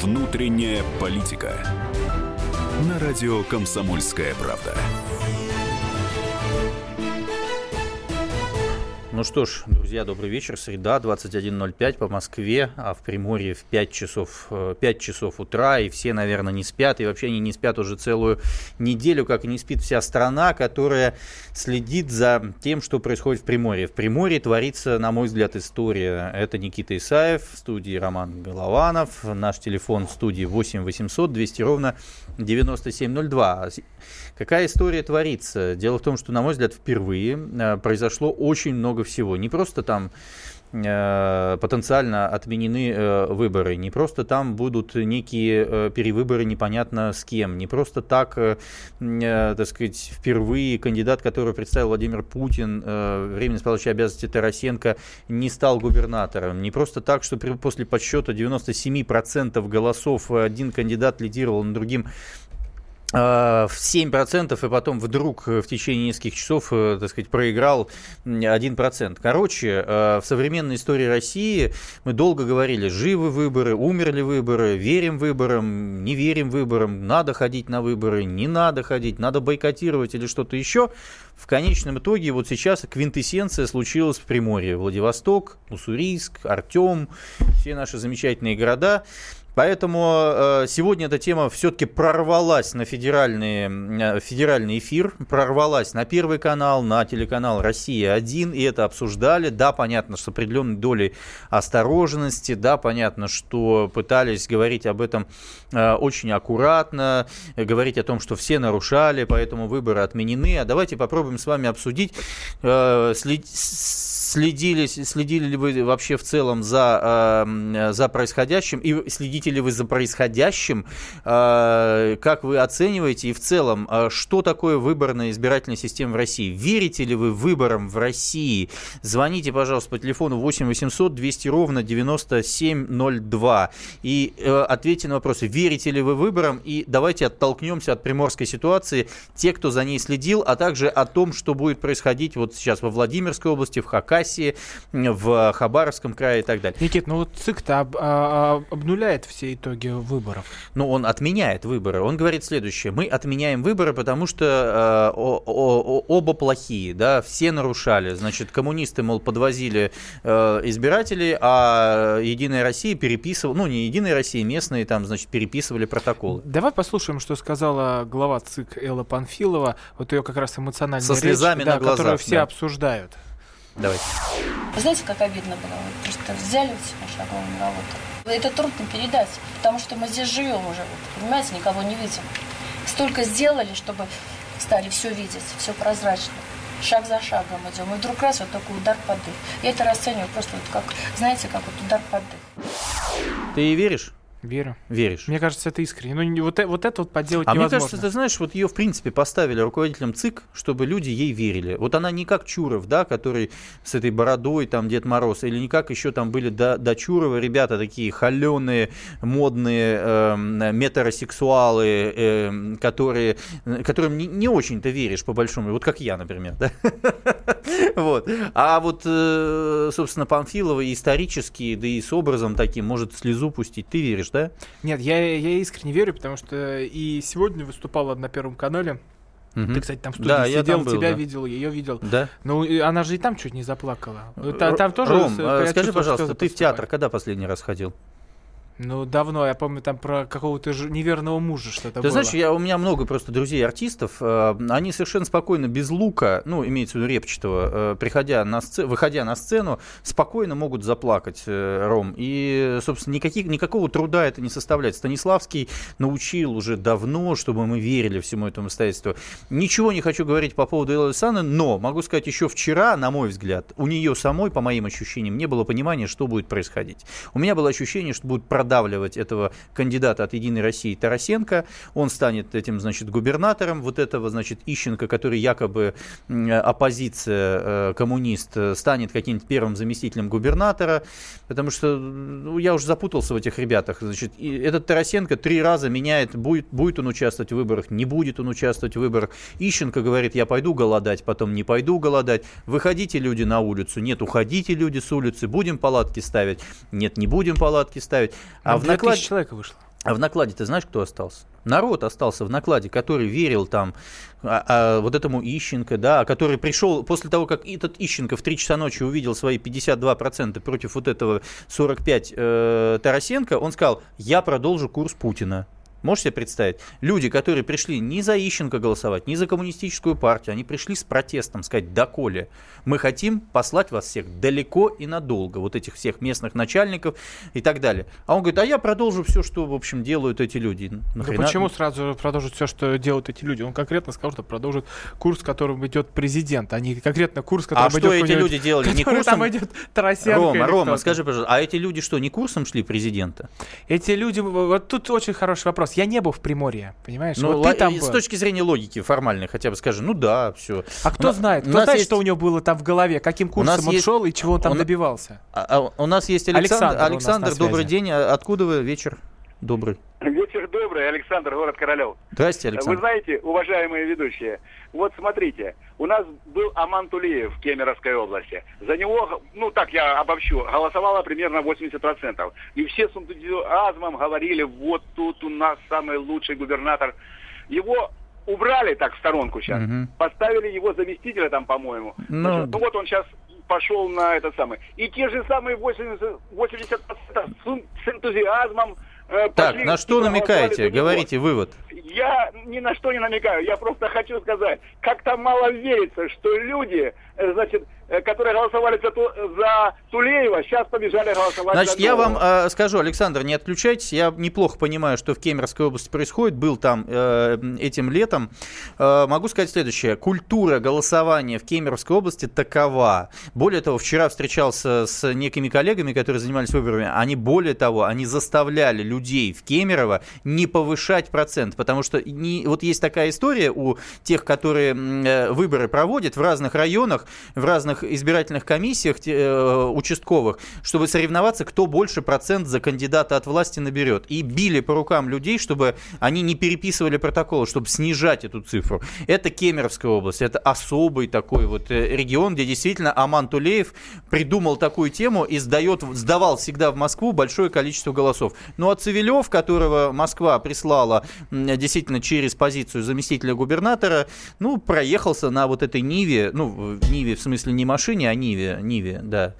Внутренняя политика. На радио «Комсомольская правда». Ну что ж, друзья, добрый вечер. Среда, 21.05 по Москве, а в Приморье в 5 часов, 5 э, часов утра, и все, наверное, не спят, и вообще они не спят уже целую неделю, как и не спит вся страна, которая следит за тем, что происходит в Приморье. В Приморье творится, на мой взгляд, история. Это Никита Исаев, в студии Роман Голованов, наш телефон в студии 8 800 200 ровно 9702. Какая история творится? Дело в том, что, на мой взгляд, впервые э, произошло очень много всего. Не просто там э, потенциально отменены э, выборы. Не просто там будут некие перевыборы непонятно с кем. Не просто так, так сказать, впервые кандидат, который представил Владимир Путин, временно исполняющий обязанности Тарасенко, не стал губернатором. Не просто так, что после подсчета 97% голосов один кандидат лидировал на другим Э, в 7% и потом вдруг в течение нескольких часов, э, так сказать, проиграл 1%. Короче, э, в современной истории России мы долго говорили, живы выборы, умерли выборы, верим выборам, не верим выборам, надо ходить на выборы, не надо ходить, надо бойкотировать или что-то еще. В конечном итоге вот сейчас квинтэссенция случилась в Приморье. Владивосток, Уссурийск, Артем, все наши замечательные города – Поэтому э, сегодня эта тема все-таки прорвалась на федеральный, э, федеральный эфир, прорвалась на Первый канал, на телеканал «Россия-1», и это обсуждали. Да, понятно, с определенной долей осторожности, да, понятно, что пытались говорить об этом э, очень аккуратно, говорить о том, что все нарушали, поэтому выборы отменены. А давайте попробуем с вами обсудить, следить следили, ли вы вообще в целом за, за происходящим и следите ли вы за происходящим, э, как вы оцениваете и в целом, э, что такое выборная избирательная система в России? Верите ли вы выборам в России? Звоните, пожалуйста, по телефону 8 800 200 ровно 9702 и э, ответьте на вопросы, верите ли вы выборам и давайте оттолкнемся от приморской ситуации, те, кто за ней следил, а также о том, что будет происходить вот сейчас во Владимирской области, в Хакасии, в Хабаровском крае и так далее. Никит, ну вот ЦИК-то об, а, обнуляет все итоги выборов. Ну, он отменяет выборы. Он говорит следующее. Мы отменяем выборы, потому что э, о, о, оба плохие, да, все нарушали. Значит, коммунисты, мол, подвозили э, избирателей, а Единая Россия переписывала, ну, не Единая Россия, местные там, значит, переписывали протоколы. Давай послушаем, что сказала глава ЦИК Элла Панфилова, вот ее как раз эмоциональная Со слезами речь, на да, глазах, которую все да. обсуждают. Давайте. Вы знаете, как обидно было? Просто взяли вот себя шаговую работу. Это трудно передать, потому что мы здесь живем уже, понимаете, никого не видим. Столько сделали, чтобы стали все видеть, все прозрачно. Шаг за шагом идем. И вдруг раз вот такой удар под дых. Я это расцениваю просто вот как, знаете, как вот удар под дых. Ты ей веришь? Верю. Веришь? Мне кажется, это искренне. Ну, вот, э, вот это вот подделать а невозможно. мне кажется, ты знаешь, вот ее, в принципе, поставили руководителем ЦИК, чтобы люди ей верили. Вот она не как Чуров, да, который с этой бородой, там, Дед Мороз, или не как еще там были до, до Чурова ребята такие холеные, модные э, метаросексуалы, э, которые, которым не, не очень-то веришь, по большому, вот как я, например, да? Вот. А вот, э, собственно, Памфилова исторически, да и с образом таким, может слезу пустить. Ты веришь? Веришь, да? Нет, я, я искренне верю, потому что и сегодня выступала на Первом канале. Угу. Ты, кстати, там в студии да, сидел, я там был, тебя да. видел, ее видел. Да. Ну, она же и там чуть не заплакала. Там, там тоже Ром, а скажи, пожалуйста, ты в театр когда последний раз ходил? Ну, давно, я помню, там про какого-то неверного мужа что-то Ты было. знаешь, я, у меня много просто друзей-артистов, э, они совершенно спокойно, без лука, ну, имеется в виду репчатого, э, приходя на сцену, выходя на сцену, спокойно могут заплакать, э, Ром. И, собственно, никаких, никакого труда это не составляет. Станиславский научил уже давно, чтобы мы верили всему этому обстоятельству. Ничего не хочу говорить по поводу Эллы Саны, но могу сказать, еще вчера, на мой взгляд, у нее самой, по моим ощущениям, не было понимания, что будет происходить. У меня было ощущение, что будет продолжаться продавливать этого кандидата от «Единой России» Тарасенко. Он станет этим, значит, губернатором вот этого, значит, Ищенко, который якобы оппозиция, э, коммунист, э, станет каким-то первым заместителем губернатора. Потому что ну, я уже запутался в этих ребятах. Значит, этот Тарасенко три раза меняет, будет, будет он участвовать в выборах, не будет он участвовать в выборах. Ищенко говорит, я пойду голодать, потом не пойду голодать. Выходите, люди, на улицу. Нет, уходите, люди, с улицы. Будем палатки ставить. Нет, не будем палатки ставить. А в накладе... человек вышло. А в накладе ты знаешь, кто остался? Народ остался в накладе, который верил там а, а, вот этому Ищенко, да, который пришел после того, как этот Ищенко в 3 часа ночи увидел свои 52% против вот этого 45 э, Тарасенко, он сказал, я продолжу курс Путина. Можете себе представить? Люди, которые пришли не за Ищенко голосовать, не за коммунистическую партию, они пришли с протестом, сказать, доколе, мы хотим послать вас всех далеко и надолго, вот этих всех местных начальников и так далее. А он говорит, а я продолжу все, что, в общем, делают эти люди. Нахрена? Да почему сразу продолжить все, что делают эти люди? Он конкретно сказал, что продолжит курс, которым идет президент, а не конкретно курс, которым а идет... А что эти люди делали? Не курсом? там идет Тарасенко Рома, Рома, скажи, пожалуйста, а эти люди что, не курсом шли президента? Эти люди, вот тут очень хороший вопрос. Я не был в Приморье, понимаешь? Ну, вот ты там с был. точки зрения логики формальной хотя бы скажи, ну да, все. А кто у знает? Кто знает, есть... что у него было там в голове? Каким курсом он есть... шел и чего он там он... добивался? А, а, у нас есть Александр. Александр, Александр добрый день. А откуда вы? Вечер добрый. Вечер добрый, Александр, город Королев. Здрасте, Александр. Вы знаете, уважаемые ведущие, вот смотрите, у нас был Аман Тулеев в Кемеровской области. За него, ну так я обобщу, голосовало примерно 80%. И все с энтузиазмом говорили, вот тут у нас самый лучший губернатор. Его убрали так в сторонку сейчас, угу. поставили его заместителя там, по-моему. Ну... ну вот он сейчас пошел на этот самый. И те же самые 80%, 80 с энтузиазмом Э, так, на что намекаете? Говорите вывод. Я ни на что не намекаю. Я просто хочу сказать, как-то мало верится, что люди, э, значит, которые голосовали за, за Тулеева, сейчас побежали голосовать Значит, за я вам э, скажу, Александр, не отключайтесь. Я неплохо понимаю, что в Кемеровской области происходит. Был там э, этим летом. Э, могу сказать следующее. Культура голосования в Кемеровской области такова. Более того, вчера встречался с некими коллегами, которые занимались выборами. Они, более того, они заставляли людей в Кемерово не повышать процент. Потому что не, вот есть такая история у тех, которые э, выборы проводят в разных районах, в разных разных избирательных комиссиях э, участковых, чтобы соревноваться, кто больше процент за кандидата от власти наберет. И били по рукам людей, чтобы они не переписывали протоколы, чтобы снижать эту цифру. Это Кемеровская область, это особый такой вот э, регион, где действительно Аман Тулеев придумал такую тему и сдает, сдавал всегда в Москву большое количество голосов. Ну а Цивилев, которого Москва прислала действительно через позицию заместителя губернатора, ну, проехался на вот этой Ниве, ну, Ниве в смысле не машине, а Ниве, Ниве, да.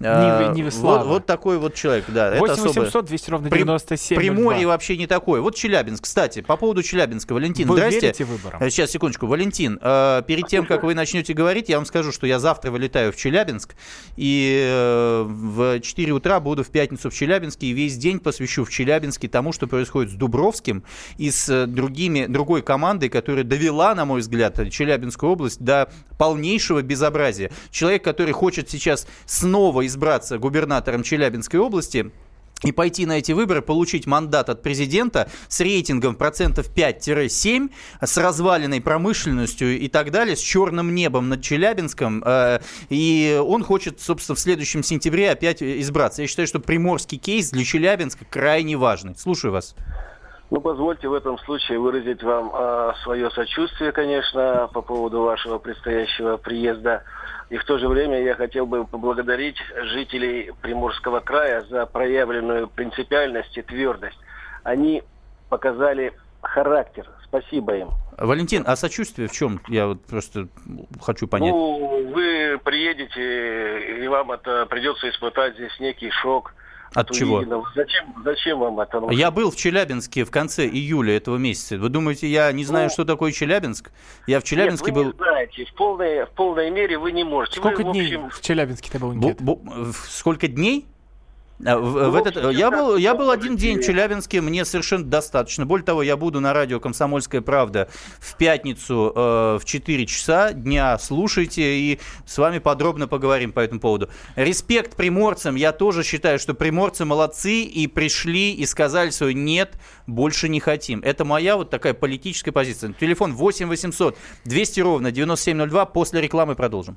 Нивы, Нивы вот, вот такой вот человек, да. 8 800 200 ровно 97 Приморье вообще не такое. Вот Челябинск. Кстати, по поводу Челябинска. Валентин, вы здрасте. верите выборам? Э, сейчас, секундочку. Валентин, э, перед тем, как вы начнете говорить, я вам скажу, что я завтра вылетаю в Челябинск. И э, в 4 утра буду в пятницу в Челябинске. И весь день посвящу в Челябинске тому, что происходит с Дубровским и с другими, другой командой, которая довела, на мой взгляд, Челябинскую область до полнейшего безобразия. Человек, который хочет сейчас снова избраться губернатором Челябинской области, и пойти на эти выборы, получить мандат от президента с рейтингом процентов 5-7, с разваленной промышленностью и так далее, с черным небом над Челябинском. Э, и он хочет, собственно, в следующем сентябре опять избраться. Я считаю, что приморский кейс для Челябинска крайне важный. Слушаю вас. Ну, позвольте в этом случае выразить вам э, свое сочувствие, конечно, по поводу вашего предстоящего приезда. И в то же время я хотел бы поблагодарить жителей Приморского края за проявленную принципиальность и твердость. Они показали характер. Спасибо им. Валентин, а сочувствие в чем? Я вот просто хочу понять. Ну, вы приедете, и вам это придется испытать здесь некий шок от чего? Зачем, зачем вам это нужно? Я был в Челябинске в конце июля этого месяца. Вы думаете, я не знаю, ну, что такое Челябинск? Я в Челябинске нет, вы был... не знаете. В полной, в полной мере вы не можете. Сколько вы, дней в, общем... в Челябинске ты был, Никит? Сколько дней? А, в, ну, в этот, я, был, я был один день в Челябинске, мне совершенно достаточно. Более того, я буду на радио «Комсомольская правда» в пятницу э, в 4 часа дня. Слушайте, и с вами подробно поговорим по этому поводу. Респект приморцам. Я тоже считаю, что приморцы молодцы и пришли и сказали свое «нет, больше не хотим». Это моя вот такая политическая позиция. Телефон 8 800 200 ровно 9702. После рекламы продолжим.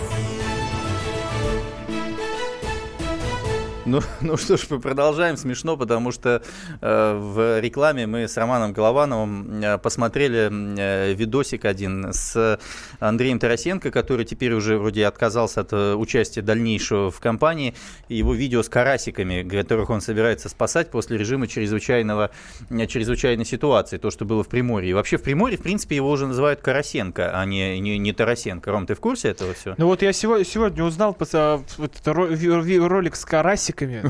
Ну, ну что ж, мы продолжаем. Смешно, потому что э, в рекламе мы с Романом Головановым э, посмотрели э, видосик один с Андреем Тарасенко, который теперь уже вроде отказался от э, участия дальнейшего в кампании. Его видео с карасиками, которых он собирается спасать после режима чрезвычайного, э, чрезвычайной ситуации, то, что было в Приморье. И вообще в Приморье, в принципе, его уже называют Карасенко, а не, не, не Тарасенко. Ром, ты в курсе этого всего? Ну вот я сегодня, сегодня узнал вот, ролик с карасиками, шутками.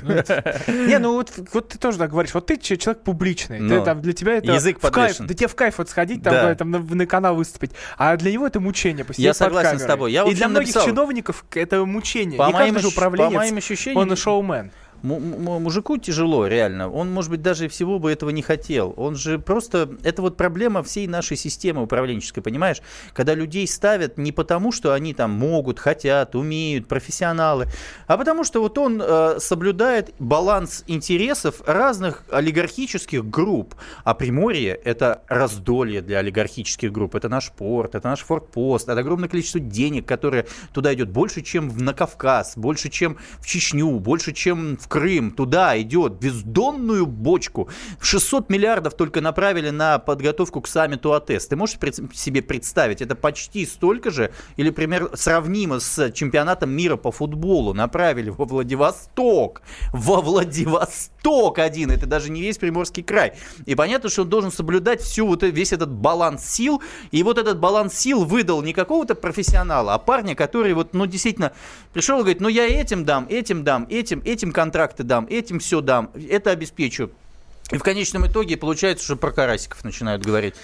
Ну, не, ну вот, ты тоже так говоришь. Вот ты человек публичный. Ну, для тебя это язык кайф. Да тебе в кайф вот сходить, там, на, на канал выступить. А для него это мучение. Я согласен с тобой. И для многих чиновников это мучение. По моим, ощущениям, он и шоумен мужику тяжело, реально. Он, может быть, даже всего бы этого не хотел. Он же просто... Это вот проблема всей нашей системы управленческой, понимаешь? Когда людей ставят не потому, что они там могут, хотят, умеют, профессионалы, а потому что вот он э, соблюдает баланс интересов разных олигархических групп. А Приморье — это раздолье для олигархических групп. Это наш порт, это наш форпост, это огромное количество денег, которое туда идет больше, чем на Кавказ, больше, чем в Чечню, больше, чем в Крым, туда идет бездонную бочку. 600 миллиардов только направили на подготовку к саммиту АТЭС. Ты можешь себе представить, это почти столько же, или, пример, сравнимо с чемпионатом мира по футболу, направили во Владивосток. Во Владивосток один, это даже не весь Приморский край. И понятно, что он должен соблюдать всю вот весь этот баланс сил, и вот этот баланс сил выдал не какого-то профессионала, а парня, который вот, ну, действительно пришел и говорит, ну, я этим дам, этим дам, этим, этим контракт контракты дам, этим все дам, это обеспечу. И в конечном итоге получается, что про карасиков начинают говорить.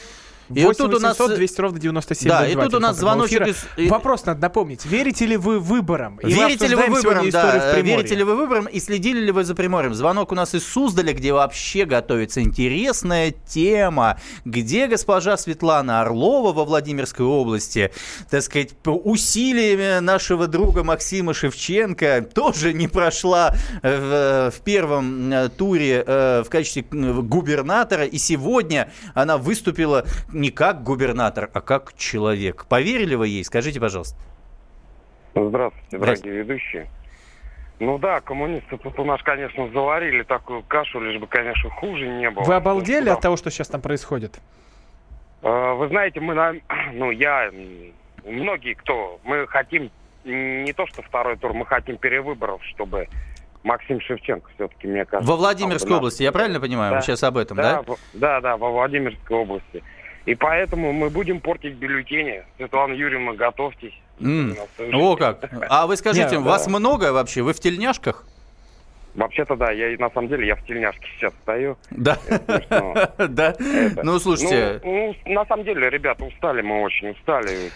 И 8 вот тут у нас 200 ровно 97 Да, и тут у нас звоночек из... Вопрос надо напомнить. Верите ли вы выборам? И верите ли вы выборам, да. Верите ли вы выборам и следили ли вы за Приморьем? Звонок у нас из Суздаля, где вообще готовится интересная тема, где госпожа Светлана Орлова во Владимирской области, так сказать, усилиями нашего друга Максима Шевченко тоже не прошла в, в первом э, туре э, в качестве губернатора, и сегодня она выступила не как губернатор, а как человек. Поверили вы ей? Скажите, пожалуйста. Здравствуйте, дорогие ведущие. Ну да, коммунисты тут у нас, конечно, заварили такую кашу, лишь бы, конечно, хуже не было. Вы обалдели да. от того, что сейчас там происходит? А, вы знаете, мы, ну я, многие кто, мы хотим не то, что второй тур, мы хотим перевыборов, чтобы Максим Шевченко все-таки, мне кажется. Во Владимирской области, я правильно понимаю? Да, Вы сейчас об этом, да? Да, да, да, во Владимирской области. И поэтому мы будем портить бюллетени. Светлана Юрьевна, готовьтесь. Mm. О как! А вы скажите, Нет, вас да. много вообще? Вы в тельняшках? Вообще-то да, я на самом деле я в тельняшке сейчас стою. Да. Да. Ну слушайте. Ну, ну, на самом деле, ребята, устали мы очень, устали.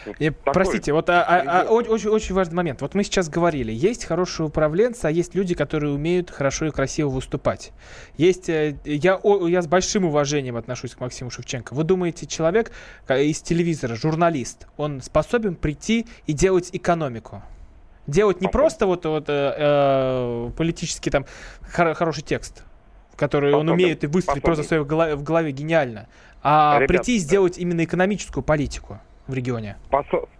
Простите, вот а, а, а, очень, очень важный момент. Вот мы сейчас говорили, есть хорошие управленцы, а есть люди, которые умеют хорошо и красиво выступать. Есть, э, я, я с большим уважением отношусь к Максиму Шевченко. Вы думаете, человек из телевизора, журналист, он способен прийти и делать экономику? Делать не просто вот, вот э, э, политический там хор- хороший текст, который он умеет и выстроить просто в своей голове, в голове гениально, а Ребят, прийти и сделать именно экономическую политику в регионе.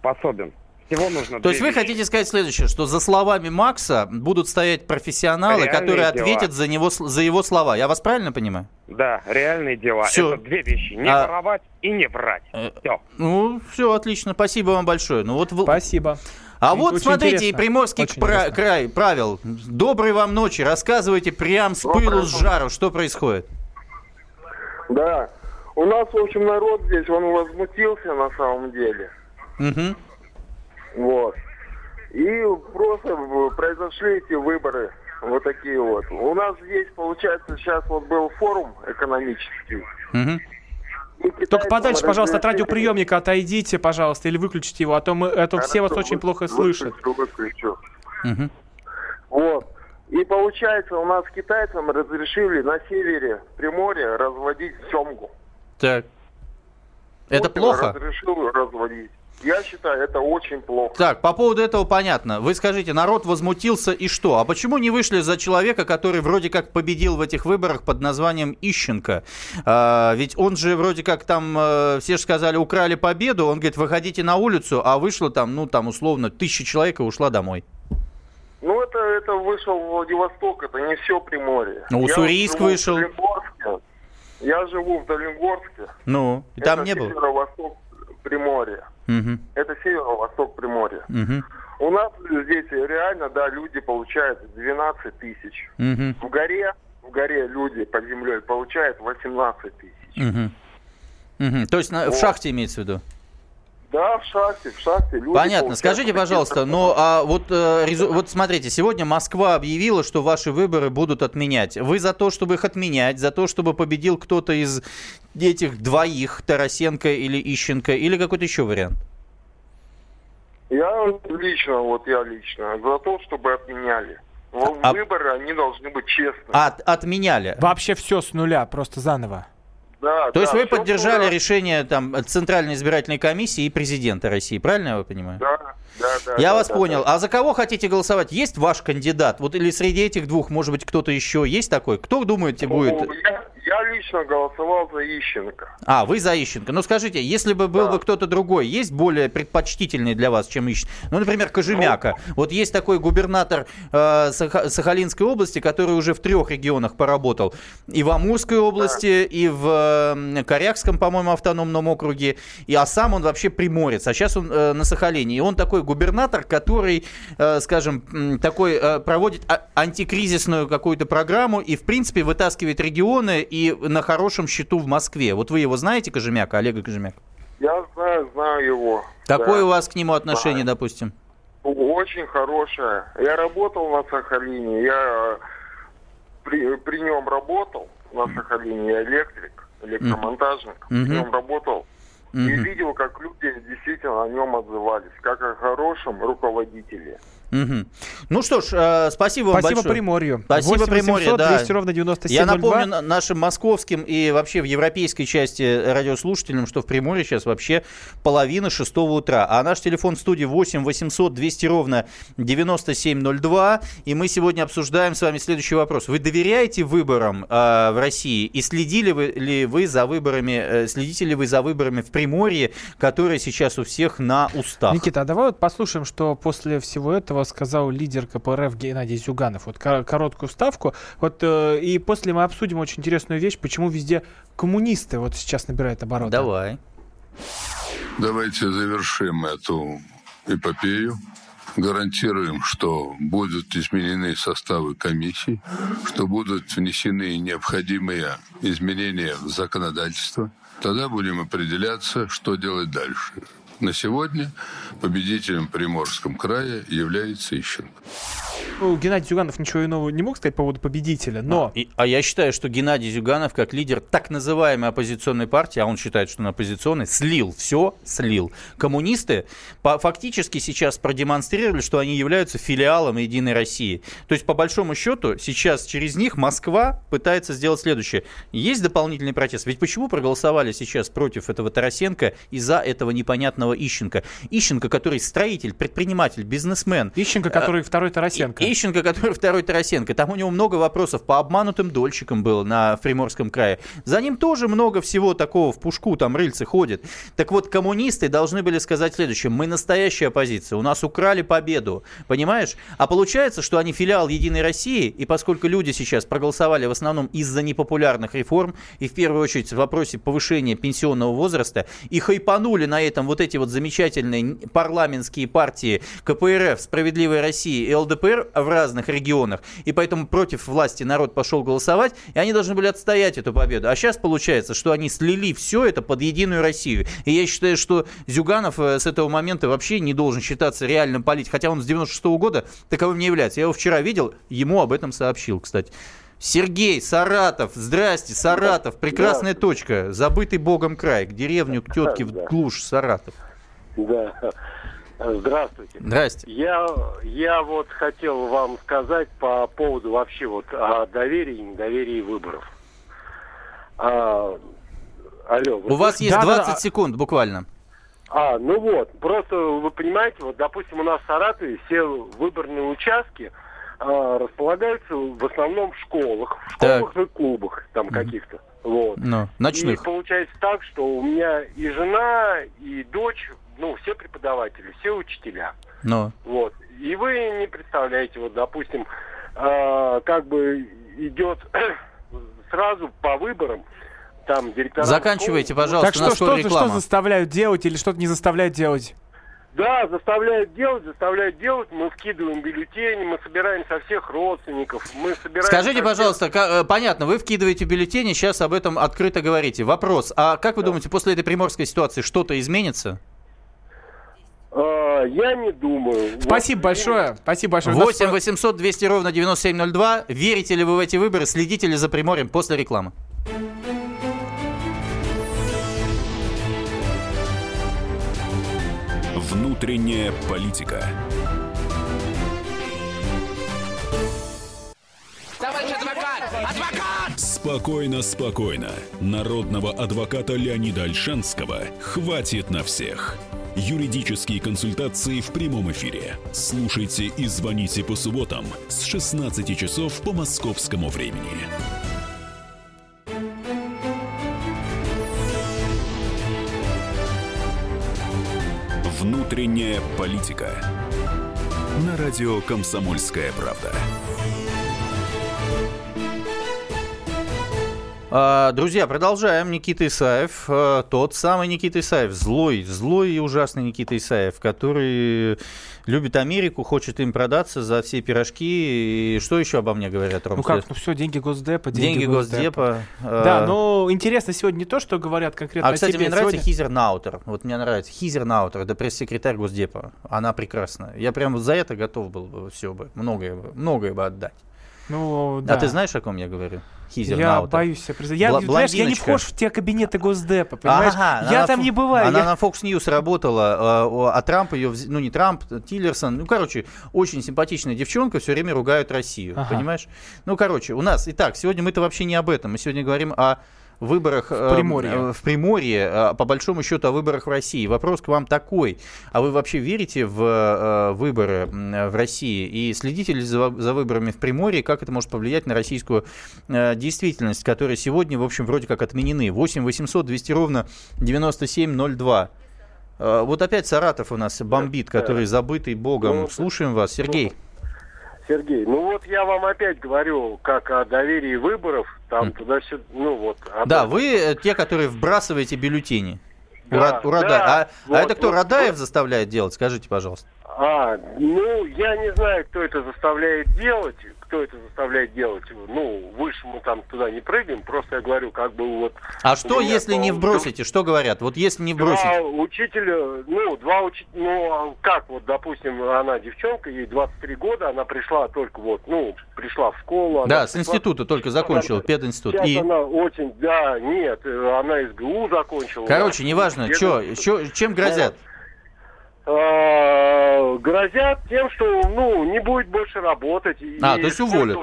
Способен. Всего нужно То есть вы хотите сказать следующее, что за словами Макса будут стоять профессионалы, реальные которые дела. ответят за, него, за его слова. Я вас правильно понимаю? Да, реальные дела. Все. Это две вещи. Не а... воровать и не врать. Э, все. Ну, все, отлично. Спасибо вам большое. Ну, вот Спасибо. А вот смотрите, интересно. и Приморский пра- край правил. Доброй вам ночи. Рассказывайте прям с пылу, с жару, что происходит. Да, У нас, в общем, народ здесь, он возмутился на самом деле. Угу. Вот. И просто произошли эти выборы вот такие вот. У нас здесь, получается, сейчас вот был форум экономический. Угу. Только подальше, пожалуйста, от радиоприемника отойдите, пожалуйста, или выключите его, а то мы, а то все вас очень плохо слышат. Выключу. Угу. Вот. И получается, у нас китайцам разрешили на севере Приморья разводить семгу. Так. Это Путин плохо? разрешил разводить. Я считаю, это очень плохо. Так, по поводу этого понятно. Вы скажите, народ возмутился и что? А почему не вышли за человека, который вроде как победил в этих выборах под названием Ищенко? А, ведь он же вроде как там, э, все же сказали, украли победу. Он говорит, выходите на улицу, а вышло там, ну там условно, тысяча человек и ушла домой. Ну, это, это вышел Владивосток, это не все Приморье. Ну, Уссурийск в вышел. Я живу в Дальнегорске. Ну, и там это не было. северо-восток Приморья. Угу, Это северо-восток Приморья. угу, У нас здесь реально, да, люди получают 12 тысяч. угу, В горе, в горе люди под землей получают 18 тысяч. угу. Угу. То есть на- в Вот. шахте имеется в виду? Да, в шахте, в шахте люди Понятно. получают Скажите, пожалуйста, ну а вот, э, резу- вот смотрите, сегодня Москва объявила, что ваши выборы будут отменять. Вы за то, чтобы их отменять, за то, чтобы победил кто-то из этих двоих, Тарасенко или Ищенко, или какой-то еще вариант? Я лично, вот я лично, за то, чтобы отменяли. А- Выборы, они должны быть честными. От, отменяли. Вообще все с нуля, просто заново. Да, То есть да, вы всё поддержали было. решение там Центральной избирательной комиссии и президента России, правильно я понимаю? Да, да, да. Я да, вас да, понял. да. А за кого хотите голосовать? Есть ваш кандидат? Вот или среди этих двух, может быть, кто-то еще есть такой? Кто думаете будет? Ну, Я, я лично голосовал за Ищенко. А, вы за Ищенко. Ну скажите, если бы был Да. бы кто-то другой, есть более предпочтительный для вас, чем Ищенко? Ну, например, Кожемяка. Вот есть такой губернатор э, Саха- Сахалинской области, который уже в трех регионах поработал. И в Амурской области, и в э, Корякском, по-моему, автономном округе. И, а сам он вообще приморец. А сейчас он э, на Сахалине. И он такой губернатор, который, э, скажем, такой э, проводит а- антикризисную какую-то программу и, в принципе, вытаскивает регионы и на хорошем счету в Москве. Вот вы его знаете, Кожемяка, Олега Кожемяка? Я знаю, знаю его. Какое Да. у вас к нему отношение, Знаю. допустим? Очень хорошее. Я работал на Сахалине, я э, при, при нем работал на Сахалине, я электрик, электромонтажник. Мгм. При нем работал. И Мгм. видел, как люди действительно о нем отзывались, как о хорошем руководителе. Мгм. Ну что ж, э, спасибо вам Спасибо большое. Приморью. Спасибо 8 Приморью, 800 да. 200 ровно 9702. Я напомню на- нашим московским и вообще в европейской части радиослушателям, что в Приморье сейчас вообще половина шестого утра. А наш телефон в студии 8 800 200 ровно 9702. И мы сегодня обсуждаем с вами следующий вопрос. Вы доверяете выборам э, в России? И следили вы, ли вы за выборами, э, следите ли вы за выборами в Приморье, которые сейчас у всех на устах? Никита, а давай вот послушаем, что после всего этого сказал лидер КПРФ Геннадий Зюганов. Вот ко- короткую ставку. Вот э, и после мы обсудим очень интересную вещь, почему везде коммунисты вот сейчас набирают обороты. Давай. Давайте завершим эту эпопею. Гарантируем, что будут изменены составы комиссий, что будут внесены необходимые изменения в законодательство. Тогда будем определяться, что делать дальше. На сегодня победителем в Приморском крае является Ищенко. Ну, Геннадий Зюганов ничего иного не мог сказать по поводу победителя, но... И- а я считаю, что Геннадий Зюганов, как лидер так называемой оппозиционной партии, а он считает, что он оппозиционный, слил, все слил. Коммунисты по- фактически сейчас продемонстрировали, что они являются филиалом Единой России. То есть, по большому счету, сейчас через них Москва пытается сделать следующее. Есть дополнительный протест. Ведь почему проголосовали сейчас против этого Тарасенко и за этого непонятного Ищенко? Ищенко, который строитель, предприниматель, бизнесмен. Ищенко, который второй Тарасенко. Ищенко, который второй Тарасенко. Там у него много вопросов по обманутым дольщикам было на Приморском крае. За ним тоже много всего такого в пушку, там рыльцы ходят. Так вот, коммунисты должны были сказать следующее. Мы настоящая оппозиция, у нас украли победу, понимаешь? А получается, что они филиал Единой России, и поскольку люди сейчас проголосовали в основном из-за непопулярных реформ, и в первую очередь в вопросе повышения пенсионного возраста, и хайпанули на этом вот эти вот замечательные парламентские партии КПРФ, Справедливая Россия и ЛДПР, в разных регионах, и поэтому против власти народ пошел голосовать, и они должны были отстоять эту победу. А сейчас получается, что они слили все это под единую Россию. И я считаю, что Зюганов э, с этого момента вообще не должен считаться реальным политиком, хотя он с 96 -го года таковым не является. Я его вчера видел, ему об этом сообщил, кстати. Сергей, Саратов, здрасте, Саратов, прекрасная да. точка, забытый богом край, к деревню, к тетке в глушь, Саратов. Да. Здравствуйте. Здрасте. Я, я вот хотел вам сказать по поводу вообще вот о доверии и недоверии выборов. А, алло. У вас есть да, 20 да, секунд буквально. А, ну вот, просто вы понимаете, вот, допустим, у нас в Саратове все выборные участки а, располагаются в основном в школах, в школах так. и клубах там mm-hmm. каких-то. Вот. Ну, ночных. И получается так, что у меня и жена, и дочь, ну, все преподаватели, все учителя. Ну. Вот. И вы не представляете, вот, допустим, э, как бы идет сразу по выборам, там директора... Заканчивайте, пожалуйста, так что, что, что заставляют делать или что-то не заставляют делать? Да, заставляют делать, заставляют делать. Мы вкидываем бюллетени, мы собираем со всех родственников. Мы собираем Скажите, пожалуйста, всех... как, э, понятно, вы вкидываете бюллетени, сейчас об этом открыто говорите. Вопрос, а как вы да. думаете, после этой приморской ситуации что-то изменится? А, я не думаю. Спасибо вот, большое. Спасибо большое. 8 800 200 ровно 9702. Верите ли вы в эти выборы? Следите ли за Приморьем после рекламы? Внутренняя политика. Товарищ адвокат! Адвокат! Спокойно, спокойно. Народного адвоката Леонида Альшанского хватит на всех. Юридические консультации в прямом эфире. Слушайте и звоните по субботам с 16 часов по московскому времени. Внутренняя политика. На радио «Комсомольская правда». Друзья, продолжаем. Никита Исаев, а, тот самый Никита Исаев, злой, злой и ужасный Никита Исаев, который любит Америку, хочет им продаться за все пирожки. И что еще обо мне говорят, Ром? Ну как, ну все, деньги Госдепа, деньги, деньги Госдепа. Госдепа. Да, но интересно сегодня не то, что говорят конкретно А, кстати, тебе. мне нравится сегодня... Хизер Наутер. Вот мне нравится Хизер Наутер, это пресс-секретарь Госдепа. Она прекрасна. Я прям за это готов был бы все бы, многое, многое бы отдать. Ну, да. А ты знаешь, о ком я говорю? Хизер Я Наутер. боюсь себя признать. Я, Бл- знаешь, я не вхож в те кабинеты Госдепа, понимаешь? Ага, я там на, не бываю. Она я... на Fox News работала, а Трамп ее, ну не Трамп, Тиллерсон, ну короче, очень симпатичная девчонка, все время ругают Россию, ага. понимаешь? Ну короче, у нас, итак, сегодня мы-то вообще не об этом, мы сегодня говорим о выборах в э, Приморье, э, в Приморье э, по большому счету о выборах в России. Вопрос к вам такой. А вы вообще верите в выборы в России? И следите ли за, за выборами в Приморье? Как это может повлиять на российскую действительность, которая сегодня, в общем, вроде как отменены? 8 800 200 ровно 9702. Вот опять Саратов у нас бомбит, который забытый богом. Ну, Слушаем вас, Сергей. Ну, Сергей, ну вот я вам опять говорю, как о доверии выборов, там mm. туда-сюда, ну вот. Да, вы э, те, которые вбрасываете бюллетени. Да, у, у Рада... да, а, вот, а это кто, вот, Радаев вот. заставляет делать? Скажите, пожалуйста. А, ну, я не знаю, кто это заставляет делать кто это заставляет делать. Ну, выше мы там туда не прыгаем, просто я говорю, как бы вот... А что, если не вбросите? Что говорят? Вот если не вбросите? Два учителя, ну, два учителя, ну, а как вот, допустим, она девчонка, ей 23 года, она пришла только вот, ну, пришла в школу. Да, с института только закончила, пединститут. Сейчас и... она очень, да, нет, она из ГУ закончила. Короче, неважно, что, чем грозят? Э, грозят тем, что ну не будет больше работать. А, то есть уволят?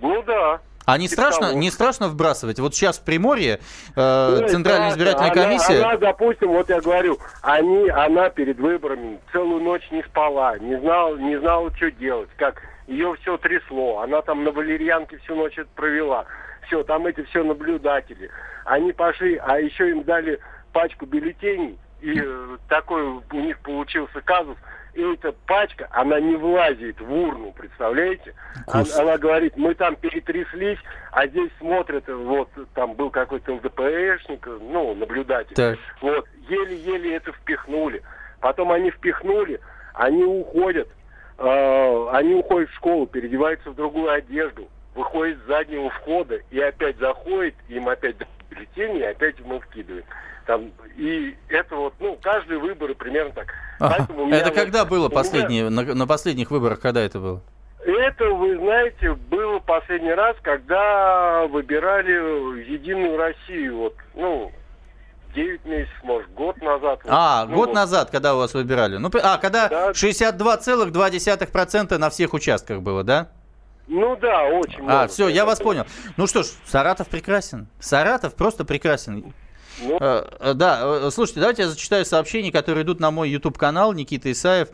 Ну да. А не страшно, того. не страшно вбрасывать? Вот сейчас в Приморье э, ну, Центральная избирательная она, комиссия... Она, допустим, вот я говорю, они, она перед выборами целую ночь не спала, не знала, не знала, что делать, как ее все трясло, она там на валерьянке всю ночь это провела. Все, там эти все наблюдатели. Они пошли, а еще им дали пачку бюллетеней, и э, такой у них получился казус. И эта пачка, она не влазит в урну, представляете? Она, она говорит, мы там перетряслись, а здесь смотрят, вот там был какой-то ЛДПшник, ну, наблюдатель. Так. Вот, еле-еле это впихнули. Потом они впихнули, они уходят, э, они уходят в школу, переодеваются в другую одежду, выходят с заднего входа и опять заходят, им опять бюллетени, и опять ему вкидывают. Там, и это вот, ну, каждые выборы примерно так. Ага. Это вот, когда было последние, меня... на, на последних выборах, когда это было? Это, вы знаете, было последний раз, когда выбирали Единую Россию. Вот, ну, 9 месяцев, может, год назад. А, ну, год вот. назад, когда у вас выбирали. Ну, а, когда да. 62,2% на всех участках было, да? Ну да, очень А, много. все, я вас понял. Ну что ж, Саратов прекрасен. Саратов просто прекрасен. Ну. Э, да, слушайте, давайте я зачитаю сообщения, которые идут на мой YouTube-канал Никита Исаев.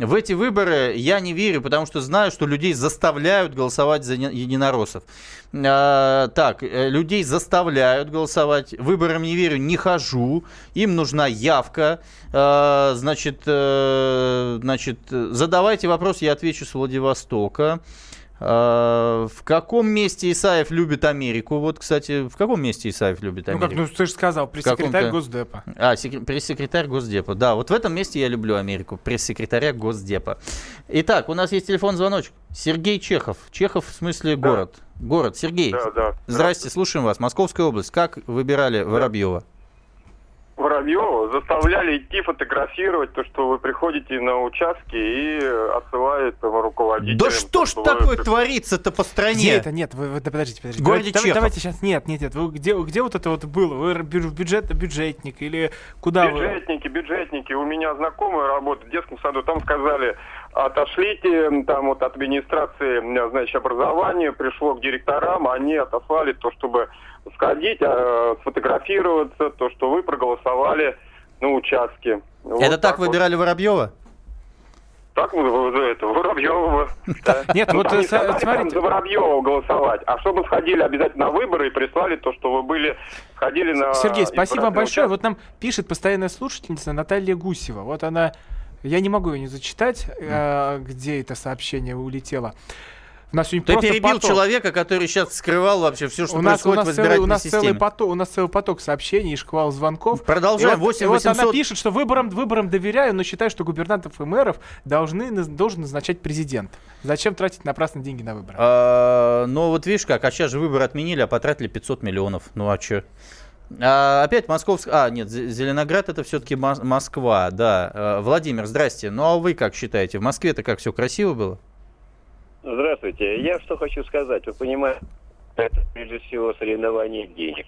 В эти выборы я не верю, потому что знаю, что людей заставляют голосовать за единороссов. А, так, э, людей заставляют голосовать. Выборам не верю, не хожу. Им нужна явка. А, значит, а, значит, задавайте вопрос, я отвечу с Владивостока. А, в каком месте Исаев любит Америку? Вот, кстати, в каком месте Исаев любит Америку? Ну, как, ну ты же сказал, пресс-секретарь Госдепа. А, сек... пресс-секретарь Госдепа. Да, вот в этом месте я люблю Америку, пресс-секретаря Госдепа. Итак, у нас есть телефон-звоночек. Сергей Чехов. Чехов в смысле да. город. Город. Сергей. Да, да. Здрасте, слушаем вас. Московская область. Как выбирали да. Воробьева? Воробьева заставляли идти фотографировать то, что вы приходите на участки и отсылают руководителям. Да что ж такое вы... творится-то по стране? Где это? Нет, вы, вы подождите, подождите. Городе давайте, давайте сейчас, нет, нет, нет, вы, где, где вот это вот было? Вы бюджет, бюджетник или куда бюджетники, вы? Бюджетники, У меня знакомые работают в детском саду, там сказали, отошлите там вот администрации, значит, образования, пришло к директорам, они отослали то, чтобы сходить, а, сфотографироваться, то, что вы проголосовали на участке. Это вот так, так выбирали вот. Воробьева? Так вы за это, Воробьева. Нет, вот ну, смотрите. За Воробьева голосовать, а чтобы сходили обязательно на выборы и прислали то, что вы были, ходили на... Сергей, спасибо вам большое. Вот нам пишет постоянная слушательница Наталья Гусева. Вот она, я не могу ее не зачитать, э, где это сообщение улетело. У нас Ты перебил поток. человека, который сейчас скрывал вообще все, что у нас, происходит у нас в избирательной целый, у нас системе. Целый поток, у нас целый поток сообщений и шквал звонков. Продолжаем. И 8 вот, 800... и вот она пишет, что выборам, выборам доверяю, но считаю, что губернаторов и мэров должны, должен назначать президент. Зачем тратить напрасно деньги на выборы? А, ну вот видишь как, а сейчас же выборы отменили, а потратили 500 миллионов. Ну а что? А, опять Московская... А, нет, Зеленоград это все-таки Москва, да. А, Владимир, здрасте. Ну а вы как считаете, в Москве-то как все красиво было? Здравствуйте. Я что хочу сказать. Вы понимаете, это прежде всего соревнование денег.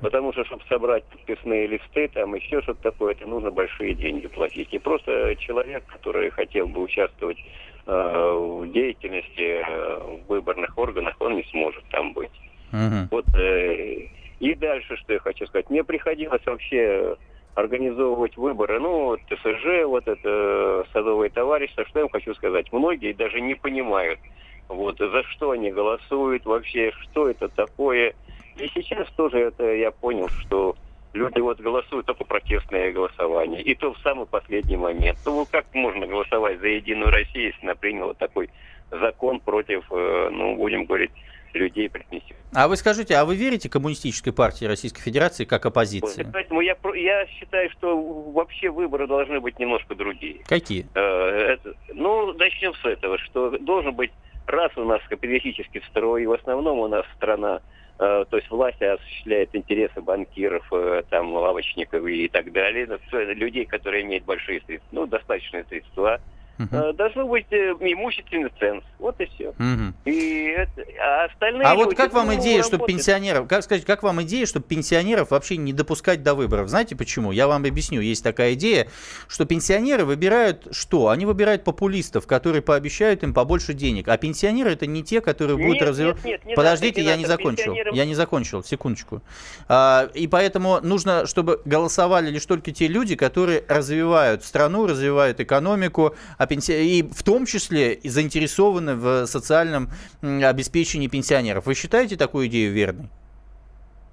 Потому что, чтобы собрать подписные листы, там еще что-то такое, это нужно большие деньги платить. И просто человек, который хотел бы участвовать э, в деятельности э, в выборных органах, он не сможет там быть. Uh-huh. Вот э, и дальше, что я хочу сказать. Мне приходилось вообще организовывать выборы. Ну, ТСЖ, вот это садовые товарищества, что я вам хочу сказать. Многие даже не понимают, вот, за что они голосуют вообще, что это такое. И сейчас тоже это я понял, что люди вот голосуют только протестное голосование. И то в самый последний момент. Ну, как можно голосовать за Единую Россию, если она приняла такой закон против, э, ну, будем говорить, людей принесет. А вы скажите, а вы верите коммунистической партии Российской Федерации как оппозиции? Поэтому я, я считаю, что вообще выборы должны быть немножко другие. Какие? Э, это, ну, начнем с этого, что должен быть, раз у нас капиталистический строй, в основном у нас страна, э, то есть власть осуществляет интересы банкиров, э, там, лавочников и так далее, людей, которые имеют большие средства, ну, достаточные средства, Uh-huh. Должно быть э, имущественный ценз. Вот и все. Uh-huh. И это, а остальные. А люди, вот как вам ну, идея, чтобы пенсионеров, как сказать, как вам идея, чтобы пенсионеров вообще не допускать до выборов? Знаете почему? Я вам объясню. Есть такая идея, что пенсионеры выбирают что? Они выбирают популистов, которые пообещают им побольше денег. А пенсионеры это не те, которые будут развивать. Нет, нет, Подождите, я не закончил. Я не закончил. Секундочку. А, и поэтому нужно, чтобы голосовали лишь только те люди, которые развивают страну, развивают экономику, а пенси... и в том числе и заинтересованы в социальном обеспечении пенсионеров. Вы считаете такую идею верной?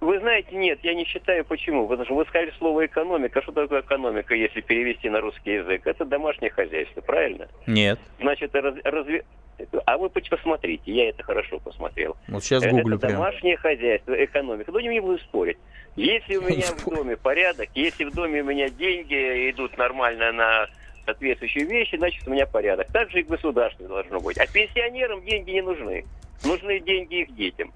Вы знаете, нет, я не считаю почему. Потому что вы сказали слово экономика. Что такое экономика, если перевести на русский язык? Это домашнее хозяйство, правильно? Нет. Значит, раз, разве... А вы посмотрите, я это хорошо посмотрел. Вот сейчас гуглю Это домашнее хозяйство, экономика. Ну, не буду спорить. Если у меня в доме порядок, если в доме у меня деньги идут нормально на соответствующие вещи, значит, у меня порядок. Так же и государство должно быть. А пенсионерам деньги не нужны. Нужны деньги их детям.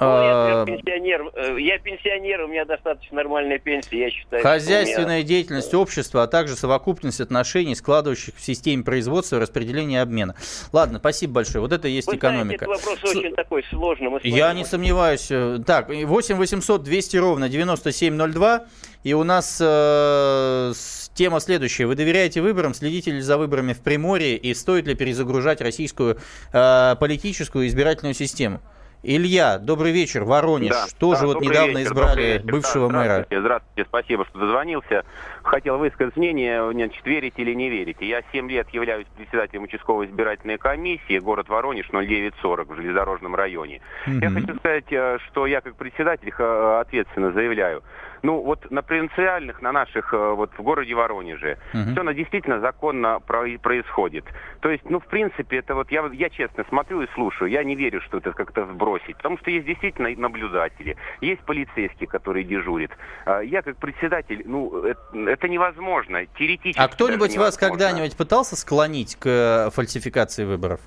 Ну, я, А, пенсионер, э, я пенсионер, у меня достаточно нормальная пенсия, я считаю. Хозяйственная что деятельность общества, а также совокупность отношений, складывающих в системе производства, распределения и обмена. Ладно, спасибо большое. Вот это и есть Вы экономика. знаете, этот вопрос С- очень такой сложный. Я не сомневаюсь. Э, Так, и 8 800 200 ровно 9702. И у нас э, тема следующая. Вы доверяете выборам? Следите ли за выборами в Приморье? И стоит ли перезагружать российскую э, политическую избирательную систему? Илья, добрый вечер, Воронеж. Да. Тоже Да, вот недавно вечер, избрали вечер. бывшего Да, мэра. Здравствуйте, здравствуйте, спасибо, что дозвонился. Хотел высказать мнение, значит, верите или не верите. Я 7 лет являюсь председателем участковой избирательной комиссии, город Воронеж, 0940 в железнодорожном районе. Я Мгм. хочу сказать, э, что я как председатель э, ответственно заявляю. Ну, вот на провинциальных, на наших, э, вот в городе Воронеже, Мгм. все оно действительно законно про- происходит. То есть, ну, в принципе, это вот, я, я честно смотрю и слушаю, я не верю, что это как-то сбросить, потому что есть действительно наблюдатели, есть полицейские, которые дежурят. А Я как председатель, ну, это, это невозможно, теоретически А кто-нибудь вас когда-нибудь пытался склонить к э, фальсификации выборов?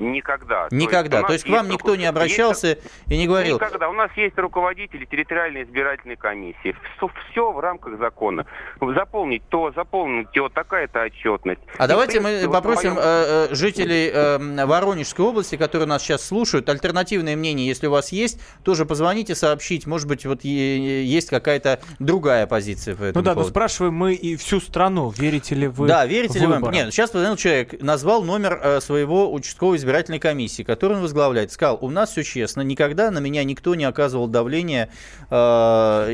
Никогда. Никогда. у нас То есть к вам есть никто не обращался есть- и не говорил? Никогда. У нас есть руководители территориальной избирательной комиссии. Все, в рамках закона. Заполнить то, заполнить то, такая-то отчетность. А И, давайте принципе, мы вот попросим моем- э, э, жителей э, Воронежской области, которые нас сейчас слушают, альтернативное мнение, если у вас есть, тоже позвоните, сообщить. Может быть, вот есть какая-то другая позиция по этому Ну да, но поводу. спрашиваем мы и всю страну, верите ли вы Да, верите ли вы? Нет, сейчас позвонил человек, назвал номер э, своего участковой избирательной комиссии, которую он возглавляет. Сказал, у нас все честно, никогда на меня никто не оказывал давления э,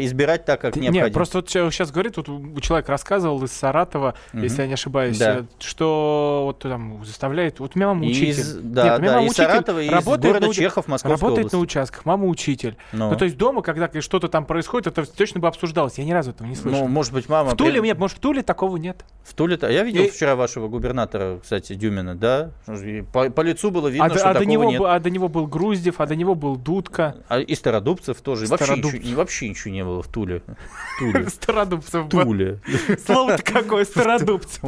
избирать так, как необходимо. Нет, просто вот сейчас говорит, вот у- человек рассказывал из Саратова, Мгм. если я не ошибаюсь, Да. э, что вот там заставляет, вот у меня мама Из- учитель. да, Нет, у меня да, мама из учитель Саратова из работает города на Чехов Московской Работает области. на участках, мама учитель. Ну. Ну. то есть дома, когда что-то там происходит, это точно бы обсуждалось. Я ни разу этого не слышал. Ну, может быть, мама... в Туле нет, может, в Туле такого нет. В Туле-то... Я видел И- вчера вашего губернатора, кстати, Дюмина, да? По, по лицу было видно, а, до- что а до такого него, нет. был- а до него был Груздев, а до него был Дудка. А и Стародубцев тоже. И Вообще Стародубцев. ничего, вообще ничего не было в Туле. Туле. Стародубцев. Туле. Слово-то какое, Стародубцев.